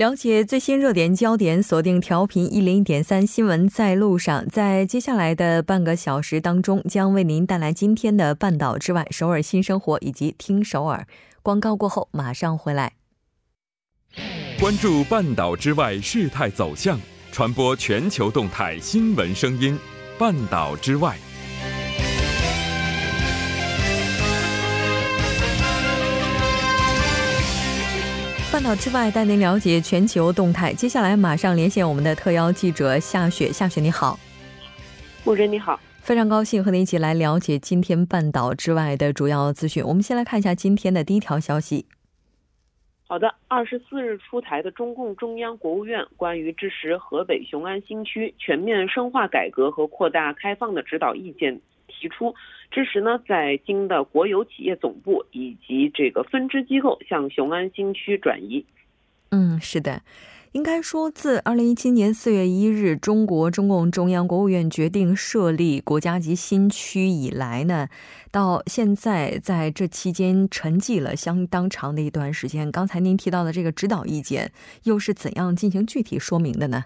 了解最新热点焦点，锁定调频一零点三新闻在路上。在接下来的半个小时当中，将为您带来今天的半岛之外、首尔新生活以及听首尔。广告过后马上回来。关注半岛之外事态走向，传播全球动态新闻声音。半岛之外。半岛之外，带您了解全球动态。接下来马上连线我们的特邀记者夏雪。夏雪，你好。木真，你好。非常高兴和您一起来了解今天半岛之外的主要资讯。我们先来看一下今天的第一条消息。好的，二十四日出台的中共中央、国务院关于支持河北雄安新区全面深化改革和扩大开放的指导意见。提出支持呢，在京的国有企业总部以及这个分支机构向雄安新区转移。嗯，是的，应该说，自二零一七年四月一日，中国中共中央、国务院决定设立国家级新区以来呢，到现在在这期间沉寂了相当长的一段时间。刚才您提到的这个指导意见，又是怎样进行具体说明的呢？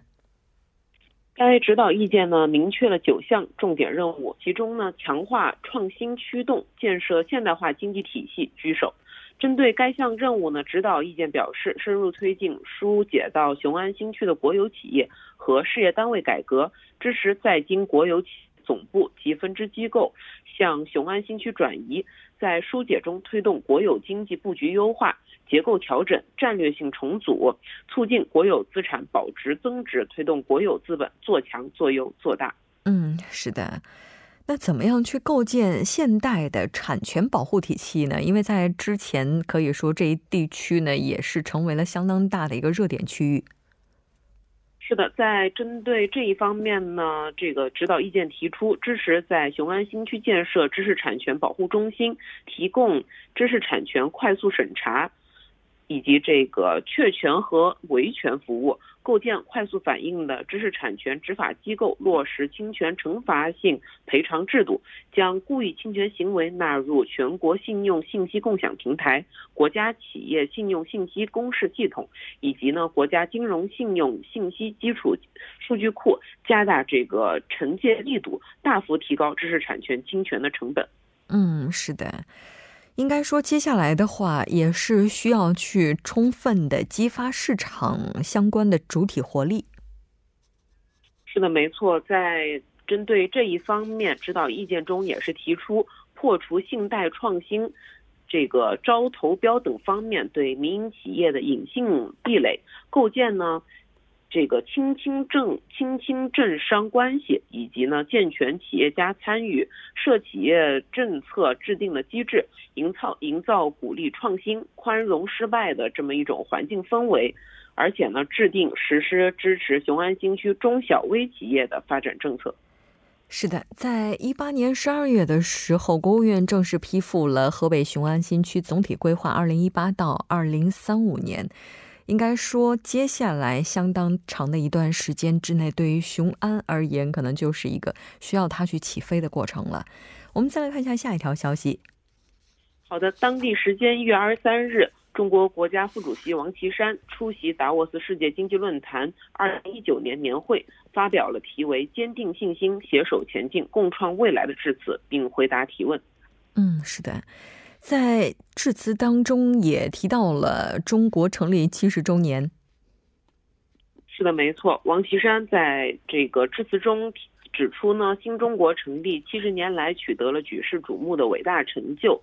该指导意见呢，明确了九项重点任务，其中呢，强化创新驱动，建设现代化经济体系居首。针对该项任务呢，指导意见表示，深入推进疏解到雄安新区的国有企业和事业单位改革，支持在京国有企总部及分支机构向雄安新区转移，在疏解中推动国有经济布局优化。结构调整、战略性重组，促进国有资产保值增值，推动国有资本做强做优做大。嗯，是的。那怎么样去构建现代的产权保护体系呢？因为在之前可以说这一地区呢也是成为了相当大的一个热点区域。是的，在针对这一方面呢，这个指导意见提出支持在雄安新区建设知识产权保护中心，提供知识产权快速审查。以及这个确权和维权服务，构建快速反应的知识产权执法机构，落实侵权惩罚性赔偿制度，将故意侵权行为纳入全国信用信息共享平台、国家企业信用信息公示系统以及呢国家金融信用信息基础数据库，加大这个惩戒力度，大幅提高知识产权侵权的成本。嗯，是的。应该说，接下来的话也是需要去充分的激发市场相关的主体活力。是的，没错，在针对这一方面，指导意见中也是提出破除信贷创新、这个招投标等方面对民营企业的隐性壁垒，构建呢。这个亲清政亲清政商关系，以及呢健全企业家参与涉企业政策制定的机制，营造营造鼓励创新、宽容失败的这么一种环境氛围，而且呢制定实施支持雄安新区中小微企业的发展政策。是的，在一八年十二月的时候，国务院正式批复了河北雄安新区总体规划（二零一八到二零三五年）。应该说，接下来相当长的一段时间之内，对于雄安而言，可能就是一个需要它去起飞的过程了。我们再来看一下下一条消息。好的，当地时间一月二十三日，中国国家副主席王岐山出席达沃斯世界经济论坛二零一九年年会，发表了题为“坚定信心，携手前进，共创未来”的致辞，并回答提问。嗯，是的。在致辞当中也提到了中国成立七十周年。是的，没错。王岐山在这个致辞中指出呢，新中国成立七十年来取得了举世瞩目的伟大成就，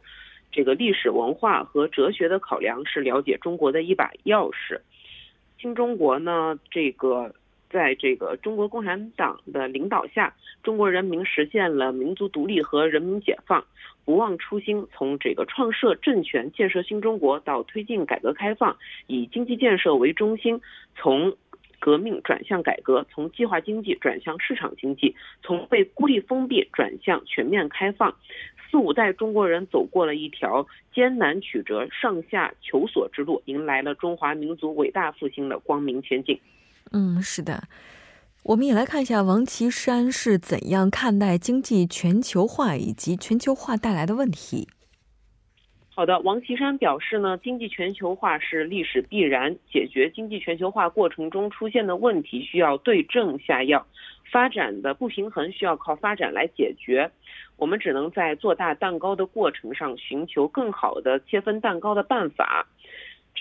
这个历史文化和哲学的考量是了解中国的一把钥匙。新中国呢，这个在这个中国共产党的领导下，中国人民实现了民族独立和人民解放。不忘初心，从这个创设政权、建设新中国到推进改革开放，以经济建设为中心，从革命转向改革，从计划经济转向市场经济，从被孤立封闭转向全面开放。四五代中国人走过了一条艰难曲折、上下求索之路，迎来了中华民族伟大复兴的光明前景。嗯，是的。我们也来看一下王岐山是怎样看待经济全球化以及全球化带来的问题。好的，王岐山表示呢，经济全球化是历史必然，解决经济全球化过程中出现的问题需要对症下药，发展的不平衡需要靠发展来解决。我们只能在做大蛋糕的过程上寻求更好的切分蛋糕的办法。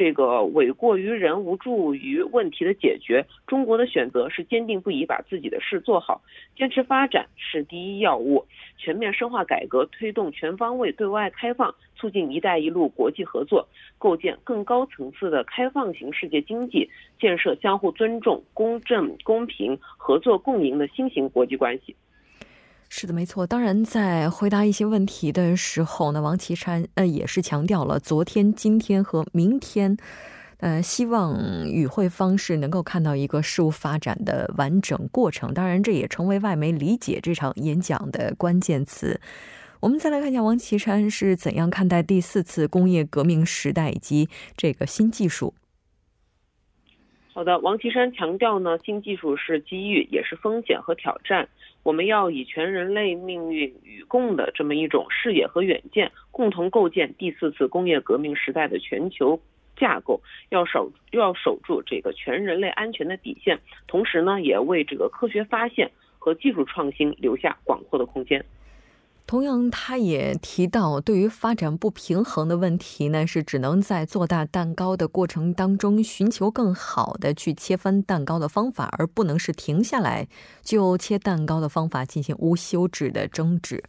这个诿过于人，无助于问题的解决。中国的选择是坚定不移把自己的事做好，坚持发展是第一要务。全面深化改革，推动全方位对外开放，促进“一带一路”国际合作，构建更高层次的开放型世界经济，建设相互尊重、公正、公平、合作共赢的新型国际关系。是的，没错。当然，在回答一些问题的时候呢，王岐山呃也是强调了昨天、今天和明天，呃，希望与会方式能够看到一个事物发展的完整过程。当然，这也成为外媒理解这场演讲的关键词。我们再来看一下王岐山是怎样看待第四次工业革命时代以及这个新技术。好的，王岐山强调呢，新技术是机遇，也是风险和挑战。我们要以全人类命运与共的这么一种视野和远见，共同构建第四次工业革命时代的全球架构。要守要守住这个全人类安全的底线，同时呢，也为这个科学发现和技术创新留下广阔的空间。同样，他也提到，对于发展不平衡的问题呢，是只能在做大蛋糕的过程当中寻求更好的去切分蛋糕的方法，而不能是停下来就切蛋糕的方法进行无休止的争执。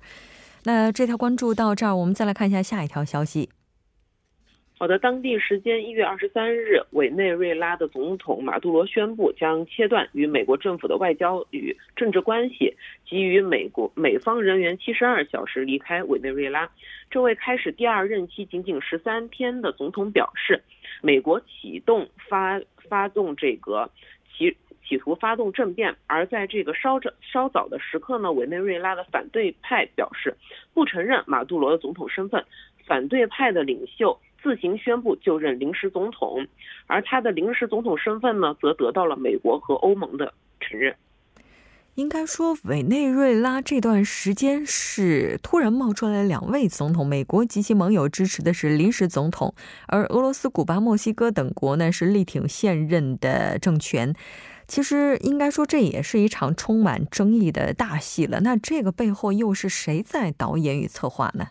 那这条关注到这儿，我们再来看一下下一条消息。好的，当地时间一月二十三日，委内瑞拉的总统马杜罗宣布将切断与美国政府的外交与政治关系，给予美国美方人员七十二小时离开委内瑞拉。这位开始第二任期仅仅十三天的总统表示，美国启动发发动这个企企图发动政变，而在这个稍早稍早的时刻呢，委内瑞拉的反对派表示不承认马杜罗的总统身份，反对派的领袖。自行宣布就任临时总统，而他的临时总统身份呢，则得到了美国和欧盟的承认。应该说，委内瑞拉这段时间是突然冒出来两位总统，美国及其盟友支持的是临时总统，而俄罗斯、古巴、墨西哥等国呢是力挺现任的政权。其实，应该说这也是一场充满争议的大戏了。那这个背后又是谁在导演与策划呢？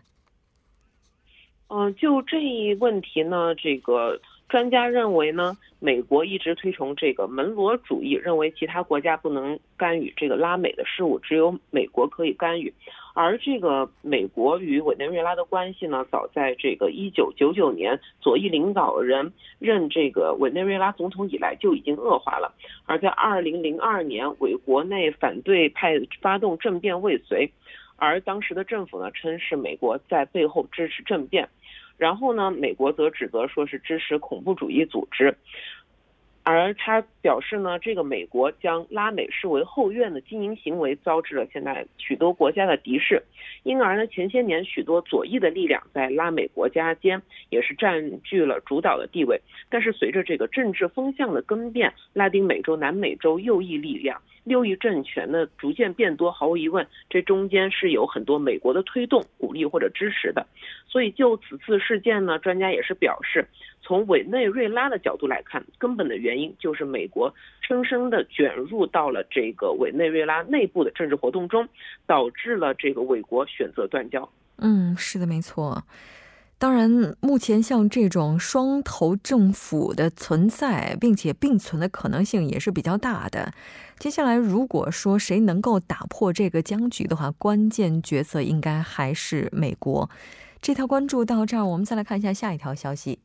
嗯，就这一问题呢，这个专家认为呢，美国一直推崇这个门罗主义，认为其他国家不能干预这个拉美的事务，只有美国可以干预。而这个美国与委内瑞拉的关系呢，早在这个一九九九年左翼领导人任这个委内瑞拉总统以来就已经恶化了。而在二零零二年，为国内反对派发动政变未遂，而当时的政府呢称是美国在背后支持政变。然后呢，美国则指责说是支持恐怖主义组织，而他表示呢，这个美国将拉美视为后院的经营行为，招致了现在许多国家的敌视，因而呢，前些年许多左翼的力量在拉美国家间也是占据了主导的地位。但是随着这个政治风向的更变，拉丁美洲、南美洲右翼力量。右翼政权的逐渐变多，毫无疑问，这中间是有很多美国的推动、鼓励或者支持的。所以就此次事件呢，专家也是表示，从委内瑞拉的角度来看，根本的原因就是美国生生的卷入到了这个委内瑞拉内部的政治活动中，导致了这个委国选择断交。嗯，是的，没错。当然，目前像这种双头政府的存在，并且并存的可能性也是比较大的。接下来，如果说谁能够打破这个僵局的话，关键角色应该还是美国。这条关注到这儿，我们再来看一下下一条消息。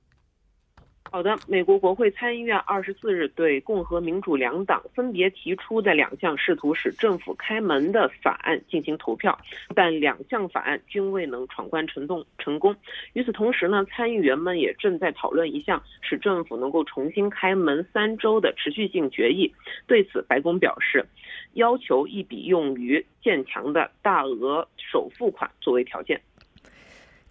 好的，美国国会参议院二十四日对共和民主两党分别提出的两项试图使政府开门的法案进行投票，但两项法案均未能闯关成动成功。与此同时呢，参议员们也正在讨论一项使政府能够重新开门三周的持续性决议。对此，白宫表示，要求一笔用于建墙的大额首付款作为条件。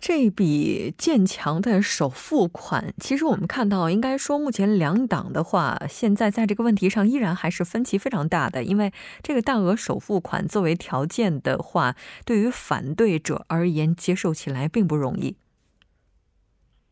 这笔建墙的首付款，其实我们看到，应该说目前两党的话，现在在这个问题上依然还是分歧非常大的。因为这个大额首付款作为条件的话，对于反对者而言，接受起来并不容易。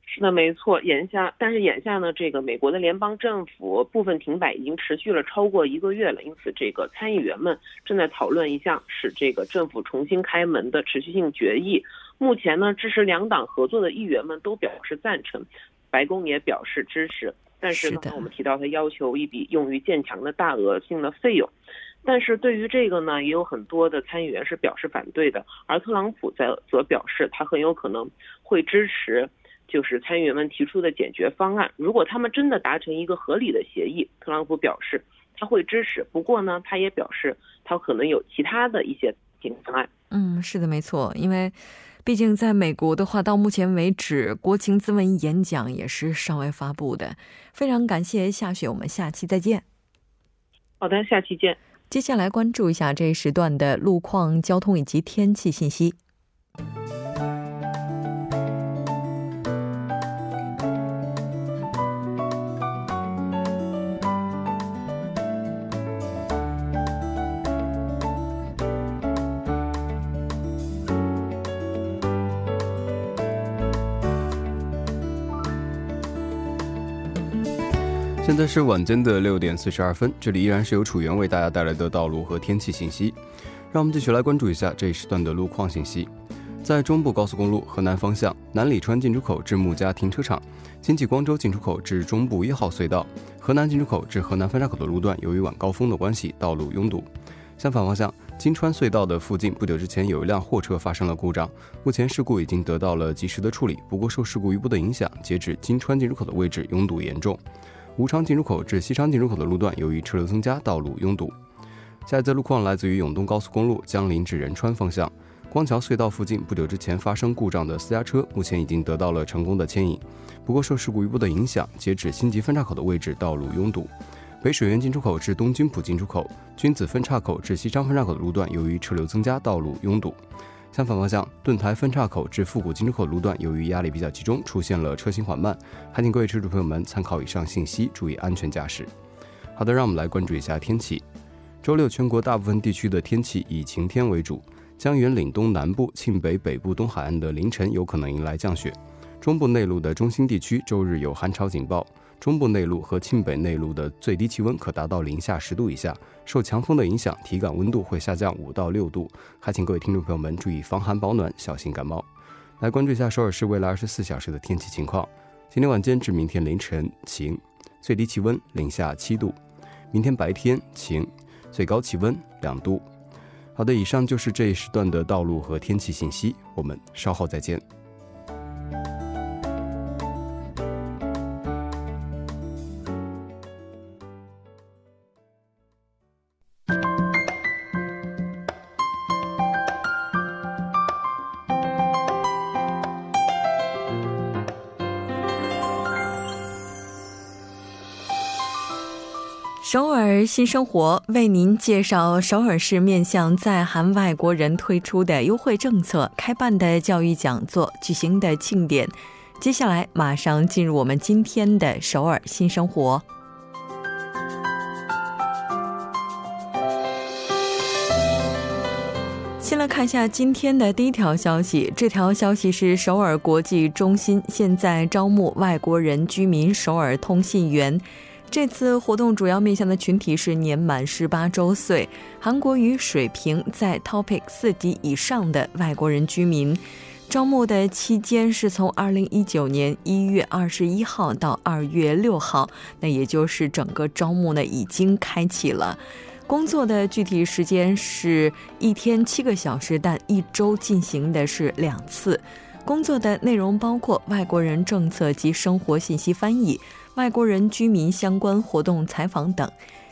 是的，没错。眼下，但是眼下呢，这个美国的联邦政府部分停摆已经持续了超过一个月了，因此这个参议员们正在讨论一项使这个政府重新开门的持续性决议。目前呢，支持两党合作的议员们都表示赞成，白宫也表示支持。但是刚才我们提到，他要求一笔用于建墙的大额性的费用。但是对于这个呢，也有很多的参议员是表示反对的，而特朗普在则表示他很有可能会支持。就是参议员们提出的解决方案，如果他们真的达成一个合理的协议，特朗普表示他会支持。不过呢，他也表示他可能有其他的一些解决方案。嗯，是的，没错，因为毕竟在美国的话，到目前为止，国情咨文演讲也是尚未发布的。非常感谢夏雪，我们下期再见。好的，下期见。接下来关注一下这一时段的路况、交通以及天气信息。现在是晚间的六点四十二分，这里依然是由楚源为大家带来的道路和天气信息。让我们继续来关注一下这一时段的路况信息。在中部高速公路河南方向南里川进出口至木家停车场、经济光州进出口至中部一号隧道、河南进出口至河南分岔口的路段，由于晚高峰的关系，道路拥堵。相反方向，金川隧道的附近不久之前有一辆货车发生了故障，目前事故已经得到了及时的处理，不过受事故余波的影响，截止金川进出口的位置拥堵严重。武昌进出口至西昌进出口的路段，由于车流增加，道路拥堵。下一则路况来自于永东高速公路江陵至仁川方向，光桥隧道附近不久之前发生故障的私家车，目前已经得到了成功的牵引。不过受事故余波的影响，截止新集分岔口的位置，道路拥堵。北水源进出口至东军浦进出口、君子分岔口至西昌分岔口的路段，由于车流增加，道路拥堵。相反方向，盾台分岔口至复古进出口路段，由于压力比较集中，出现了车行缓慢。还请各位车主朋友们参考以上信息，注意安全驾驶。好的，让我们来关注一下天气。周六全国大部分地区的天气以晴天为主，江源岭东南部、庆北北部东海岸的凌晨有可能迎来降雪。中部内陆的中心地区周日有寒潮警报。中部内陆和庆北内陆的最低气温可达到零下十度以下，受强风的影响，体感温度会下降五到六度。还请各位听众朋友们注意防寒保暖，小心感冒。来关注一下首尔市未来二十四小时的天气情况：今天晚间至明天凌晨晴，最低气温零下七度；明天白天晴，最高气温两度。好的，以上就是这一时段的道路和天气信息，我们稍后再见。新生活为您介绍首尔市面向在韩外国人推出的优惠政策、开办的教育讲座、举行的庆典。接下来，马上进入我们今天的首尔新生活。先来看一下今天的第一条消息，这条消息是首尔国际中心现在招募外国人居民首尔通信员。这次活动主要面向的群体是年满十八周岁、韩国语水平在 Topic 四级以上的外国人居民。招募的期间是从二零一九年一月二十一号到二月六号，那也就是整个招募呢已经开启了。工作的具体时间是一天七个小时，但一周进行的是两次。工作的内容包括外国人政策及生活信息翻译、外国人居民相关活动采访等。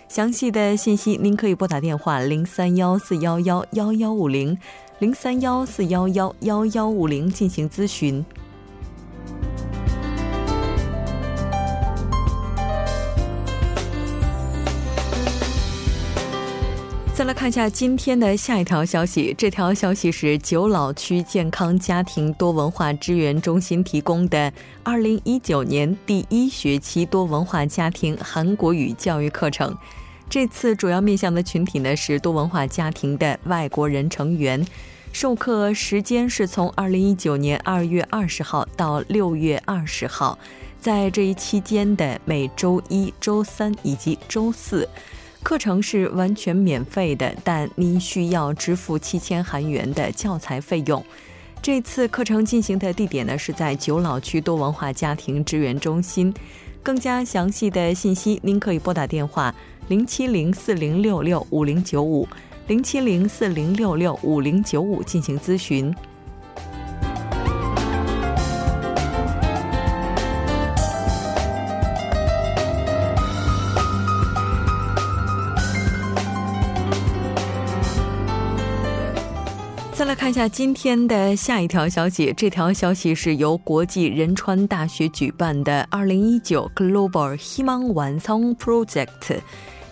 详细的信息您可以拨打电话零三幺四幺幺幺幺五零零三幺四幺幺幺幺五零进行咨询。再来看一下今天的下一条消息，这条消息是九老区健康家庭多文化支援中心提供的2019年第一学期多文化家庭韩国语教育课程。这次主要面向的群体呢是多文化家庭的外国人成员。授课时间是从2019年2月20号到6月20号，在这一期间的每周一、周三以及周四。课程是完全免费的，但您需要支付七千韩元的教材费用。这次课程进行的地点呢是在九老区多文化家庭支援中心。更加详细的信息，您可以拨打电话零七零四零六六五零九五零七零四零六六五零九五进行咨询。下今天的下一条消息，这条消息是由国际仁川大学举办的2019 Global Himang Wansong Project。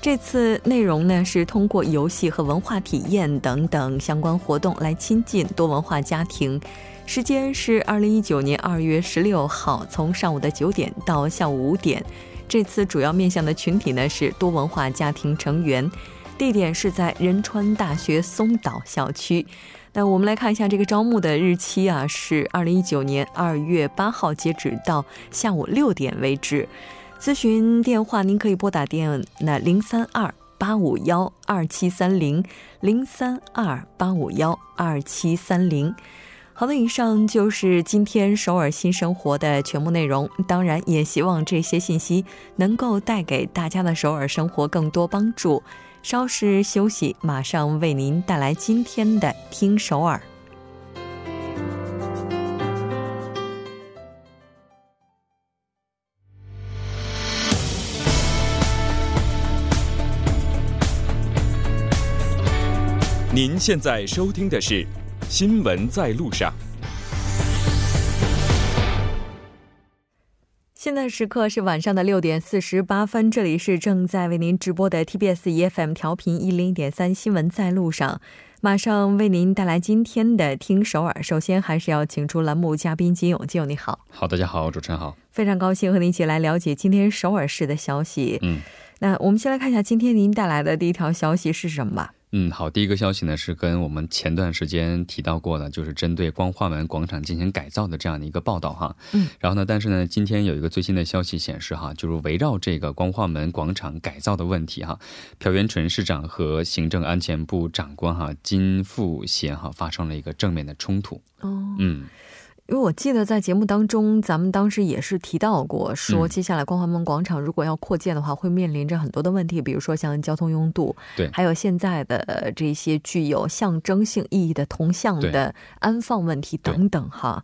这次内容呢是通过游戏和文化体验等等相关活动来亲近多文化家庭。时间是2019年2月16号，从上午的九点到下午五点。这次主要面向的群体呢是多文化家庭成员，地点是在仁川大学松岛校区。那我们来看一下这个招募的日期啊，是二零一九年二月八号截止到下午六点为止。咨询电话您可以拨打电那零三二八五幺二七三零零三二八五幺二七三零。好的，以上就是今天首尔新生活的全部内容。当然，也希望这些信息能够带给大家的首尔生活更多帮助。稍事休息，马上为您带来今天的《听首尔》。您现在收听的是《新闻在路上》。现在时刻是晚上的六点四十八分，这里是正在为您直播的 TBS EFM 调频一零点三新闻在路上，马上为您带来今天的听首尔。首先还是要请出栏目嘉宾金勇，金勇你好，好，大家好，主持人好，非常高兴和您一起来了解今天首尔市的消息。嗯，那我们先来看一下今天您带来的第一条消息是什么吧。嗯，好，第一个消息呢是跟我们前段时间提到过的，就是针对光化门广场进行改造的这样的一个报道哈。嗯，然后呢，但是呢，今天有一个最新的消息显示哈，就是围绕这个光化门广场改造的问题哈，朴元淳市长和行政安全部长官哈金富贤哈发生了一个正面的冲突。哦，嗯。因为我记得在节目当中，咱们当时也是提到过，说接下来光华门广场如果要扩建的话，会面临着很多的问题，比如说像交通拥堵，对，还有现在的这些具有象征性意义的铜像的安放问题等等哈。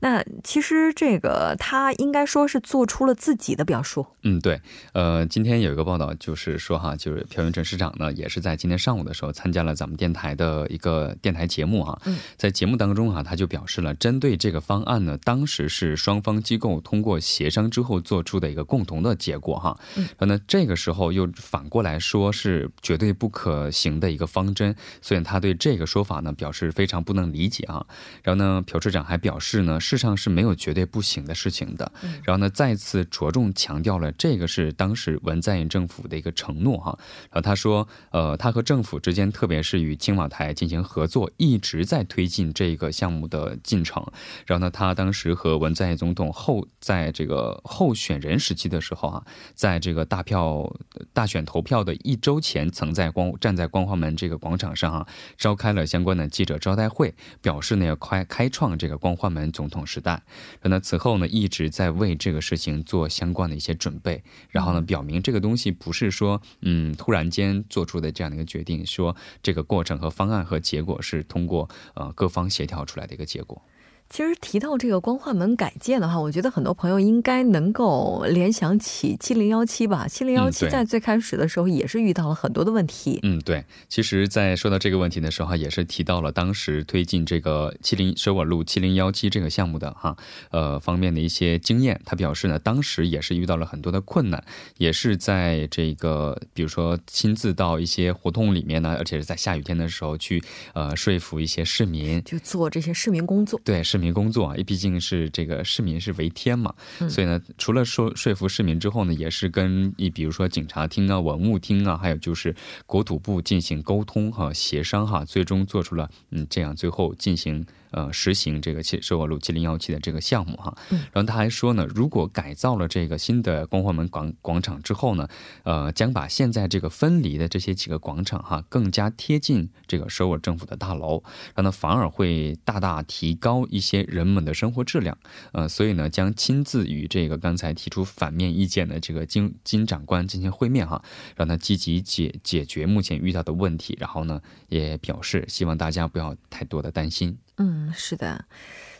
那其实这个他应该说是做出了自己的表述。嗯，对，呃，今天有一个报道，就是说哈，就是朴元淳市长呢，也是在今天上午的时候参加了咱们电台的一个电台节目哈。嗯，在节目当中哈，他就表示了，针对这个方案呢，当时是双方机构通过协商之后做出的一个共同的结果哈。嗯，然后呢，这个时候又反过来说是绝对不可行的一个方针，所以他对这个说法呢表示非常不能理解啊。然后呢，朴市长还表示呢。世上是没有绝对不行的事情的。然后呢，再次着重强调了这个是当时文在寅政府的一个承诺哈。然后他说，呃，他和政府之间，特别是与青瓦台进行合作，一直在推进这个项目的进程。然后呢，他当时和文在寅总统后在这个候选人时期的时候啊，在这个大票大选投票的一周前，曾在光站在光化门这个广场上啊，召开了相关的记者招待会，表示呢要开开创这个光化门总统。时代，那此后呢，一直在为这个事情做相关的一些准备，然后呢，表明这个东西不是说嗯突然间做出的这样的一个决定，说这个过程和方案和结果是通过呃各方协调出来的一个结果。其实提到这个光化门改建的话，我觉得很多朋友应该能够联想起七零幺七吧。七零幺七在最开始的时候也是遇到了很多的问题。嗯，对。其实，在说到这个问题的时候，也是提到了当时推进这个七零首尔路七零幺七这个项目的哈呃方面的一些经验。他表示呢，当时也是遇到了很多的困难，也是在这个比如说亲自到一些胡同里面呢，而且是在下雨天的时候去呃说服一些市民，就做这些市民工作。对，是。市民工作啊，毕竟是这个市民是为天嘛，所以呢，除了说说服市民之后呢，也是跟你比如说警察厅啊、文物厅啊，还有就是国土部进行沟通哈、协商哈，最终做出了嗯这样，最后进行。呃，实行这个七首尔路七零幺七的这个项目哈，然后他还说呢，如果改造了这个新的光化门广广场之后呢，呃，将把现在这个分离的这些几个广场哈，更加贴近这个首尔政府的大楼，然后呢，反而会大大提高一些人们的生活质量。呃，所以呢，将亲自与这个刚才提出反面意见的这个金金长官进行会面哈，让他积极解解决目前遇到的问题，然后呢，也表示希望大家不要太多的担心。嗯，是的，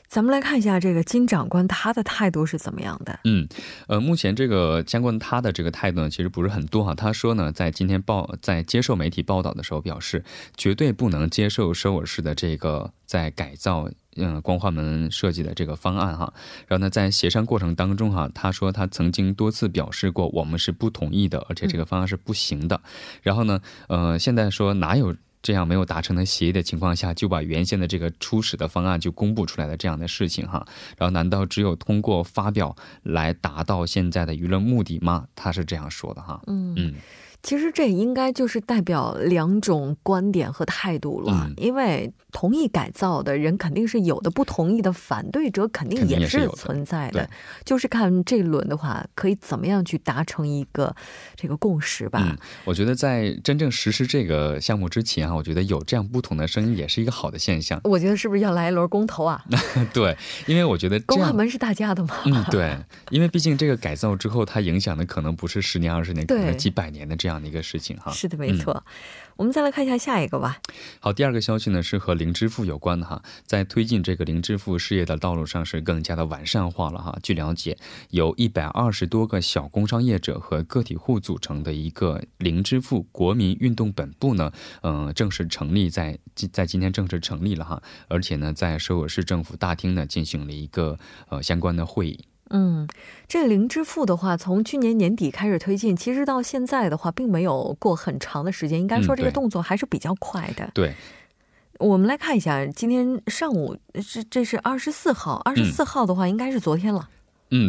咱们来看一下这个金长官他的态度是怎么样的。嗯，呃，目前这个相关他的这个态度呢，其实不是很多哈。他说呢，在今天报在接受媒体报道的时候，表示绝对不能接受首尔市的这个在改造嗯光化门设计的这个方案哈。然后呢，在协商过程当中哈，他说他曾经多次表示过，我们是不同意的，而且这个方案是不行的。然后呢，呃，现在说哪有？这样没有达成的协议的情况下，就把原先的这个初始的方案就公布出来的这样的事情哈，然后难道只有通过发表来达到现在的舆论目的吗？他是这样说的哈。嗯嗯。其实这应该就是代表两种观点和态度了，因为同意改造的人肯定是有的，不同意的反对者肯定也是存在的。就是看这轮的话，可以怎么样去达成一个这个共识吧。嗯，我觉得在真正实施这个项目之前啊，我觉得有这样不同的声音也是一个好的现象。我觉得是不是要来一轮公投啊？对，因为我觉得公安门是大家的嘛。嗯，对，因为毕竟这个改造之后，它影响的可能不是十年、二十年，可能几百年的这样。这样的一个事情哈，是的，没错。我们再来看一下下一个吧。好，第二个消息呢是和零支付有关的哈，在推进这个零支付事业的道路上是更加的完善化了哈。据了解，有一百二十多个小工商业者和个体户组成的一个零支付国民运动本部呢，嗯，正式成立在在今天正式成立了哈，而且呢，在首尔市政府大厅呢进行了一个呃相关的会议。嗯，这零支付的话，从去年年底开始推进，其实到现在的话，并没有过很长的时间。应该说，这个动作还是比较快的。对，我们来看一下，今天上午是这是二十四号，二十四号的话，应该是昨天了。嗯，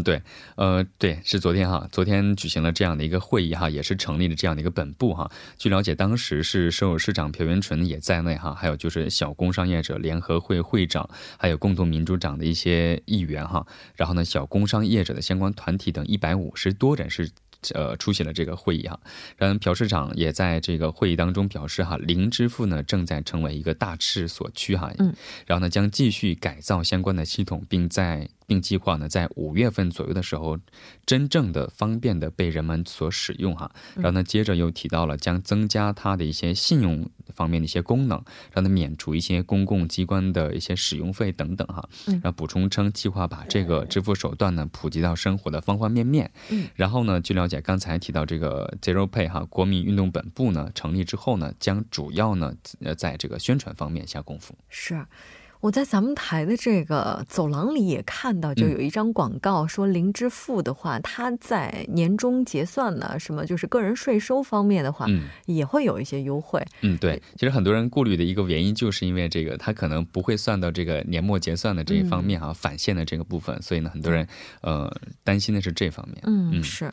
对，呃，对，是昨天哈，昨天举行了这样的一个会议哈，也是成立了这样的一个本部哈。据了解，当时是首尔市长朴元淳也在内哈，还有就是小工商业者联合会会长，还有共同民主党的一些议员哈。然后呢，小工商业者的相关团体等一百五十多人是呃出席了这个会议哈。然后朴市长也在这个会议当中表示哈，零支付呢正在成为一个大势所趋哈。嗯。然后呢，将继续改造相关的系统，并在并计划呢，在五月份左右的时候，真正的方便的被人们所使用哈。然后呢，接着又提到了将增加它的一些信用方面的一些功能，让它免除一些公共机关的一些使用费等等哈。然后补充称，计划把这个支付手段呢普及到生活的方方面面。然后呢，据了解，刚才提到这个 Zero Pay 哈，国民运动本部呢成立之后呢，将主要呢呃在这个宣传方面下功夫。是。我在咱们台的这个走廊里也看到，就有一张广告说零支付的话，它在年终结算呢，什么就是个人税收方面的话，嗯，也会有一些优惠。嗯，对，其实很多人顾虑的一个原因，就是因为这个它可能不会算到这个年末结算的这一方面啊，返现的这个部分，所以呢，很多人呃担心的是这方面。嗯，是。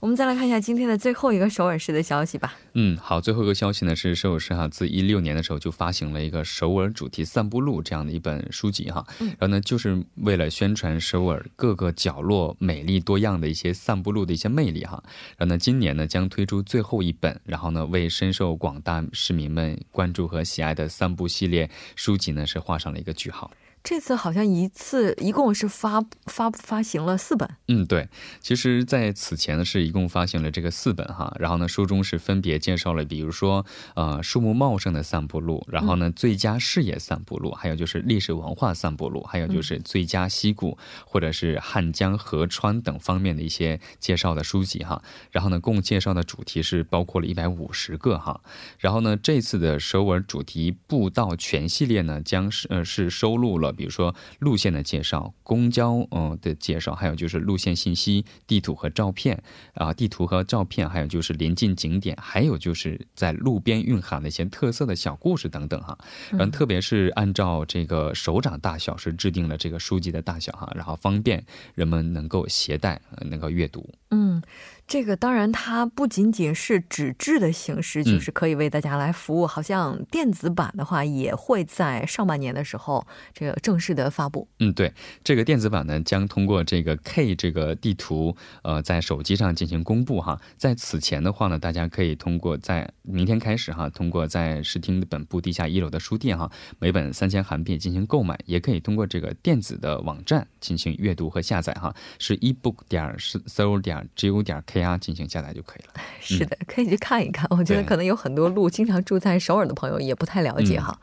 我们再来看一下今天的最后一个首尔市的消息吧。嗯，好，最后一个消息呢是首尔市哈，自一六年的时候就发行了一个首尔主题散步路这样的一本书籍哈，然后呢就是为了宣传首尔各个角落美丽多样的一些散步路的一些魅力哈，然后呢今年呢将推出最后一本，然后呢为深受广大市民们关注和喜爱的散步系列书籍呢是画上了一个句号。这次好像一次一共是发发发行了四本。嗯，对，其实在此前呢是一共发行了这个四本哈，然后呢书中是分别介绍了，比如说呃树木茂盛的散步路，然后呢最佳视野散步路，还有就是历史文化散步路，还有就是最佳溪谷或者是汉江河川等方面的一些介绍的书籍哈，然后呢共介绍的主题是包括了一百五十个哈，然后呢这次的首尔主题步道全系列呢将是呃是收录了。比如说路线的介绍、公交嗯的介绍，还有就是路线信息、地图和照片啊，地图和照片，还有就是临近景点，还有就是在路边蕴含的一些特色的小故事等等哈。然后特别是按照这个手掌大小是制定了这个书籍的大小哈，然后方便人们能够携带能够阅读。嗯。这个当然，它不仅仅是纸质的形式，就是可以为大家来服务。好像电子版的话，也会在上半年的时候这个正式的发布。嗯，对，这个电子版呢，将通过这个 K 这个地图，呃，在手机上进行公布哈。在此前的话呢，大家可以通过在明天开始哈，通过在视听本部地下一楼的书店哈，每本三千韩币进行购买，也可以通过这个电子的网站进行阅读和下载哈，是 ebook 点是 so 点 go 点 k。家进行下载就可以了。是的，可以去看一看。我觉得可能有很多路经常住在首尔的朋友也不太了解哈。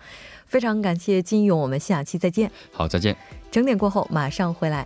非常感谢金勇，我们下期再见。好，再见。整点过后马上回来。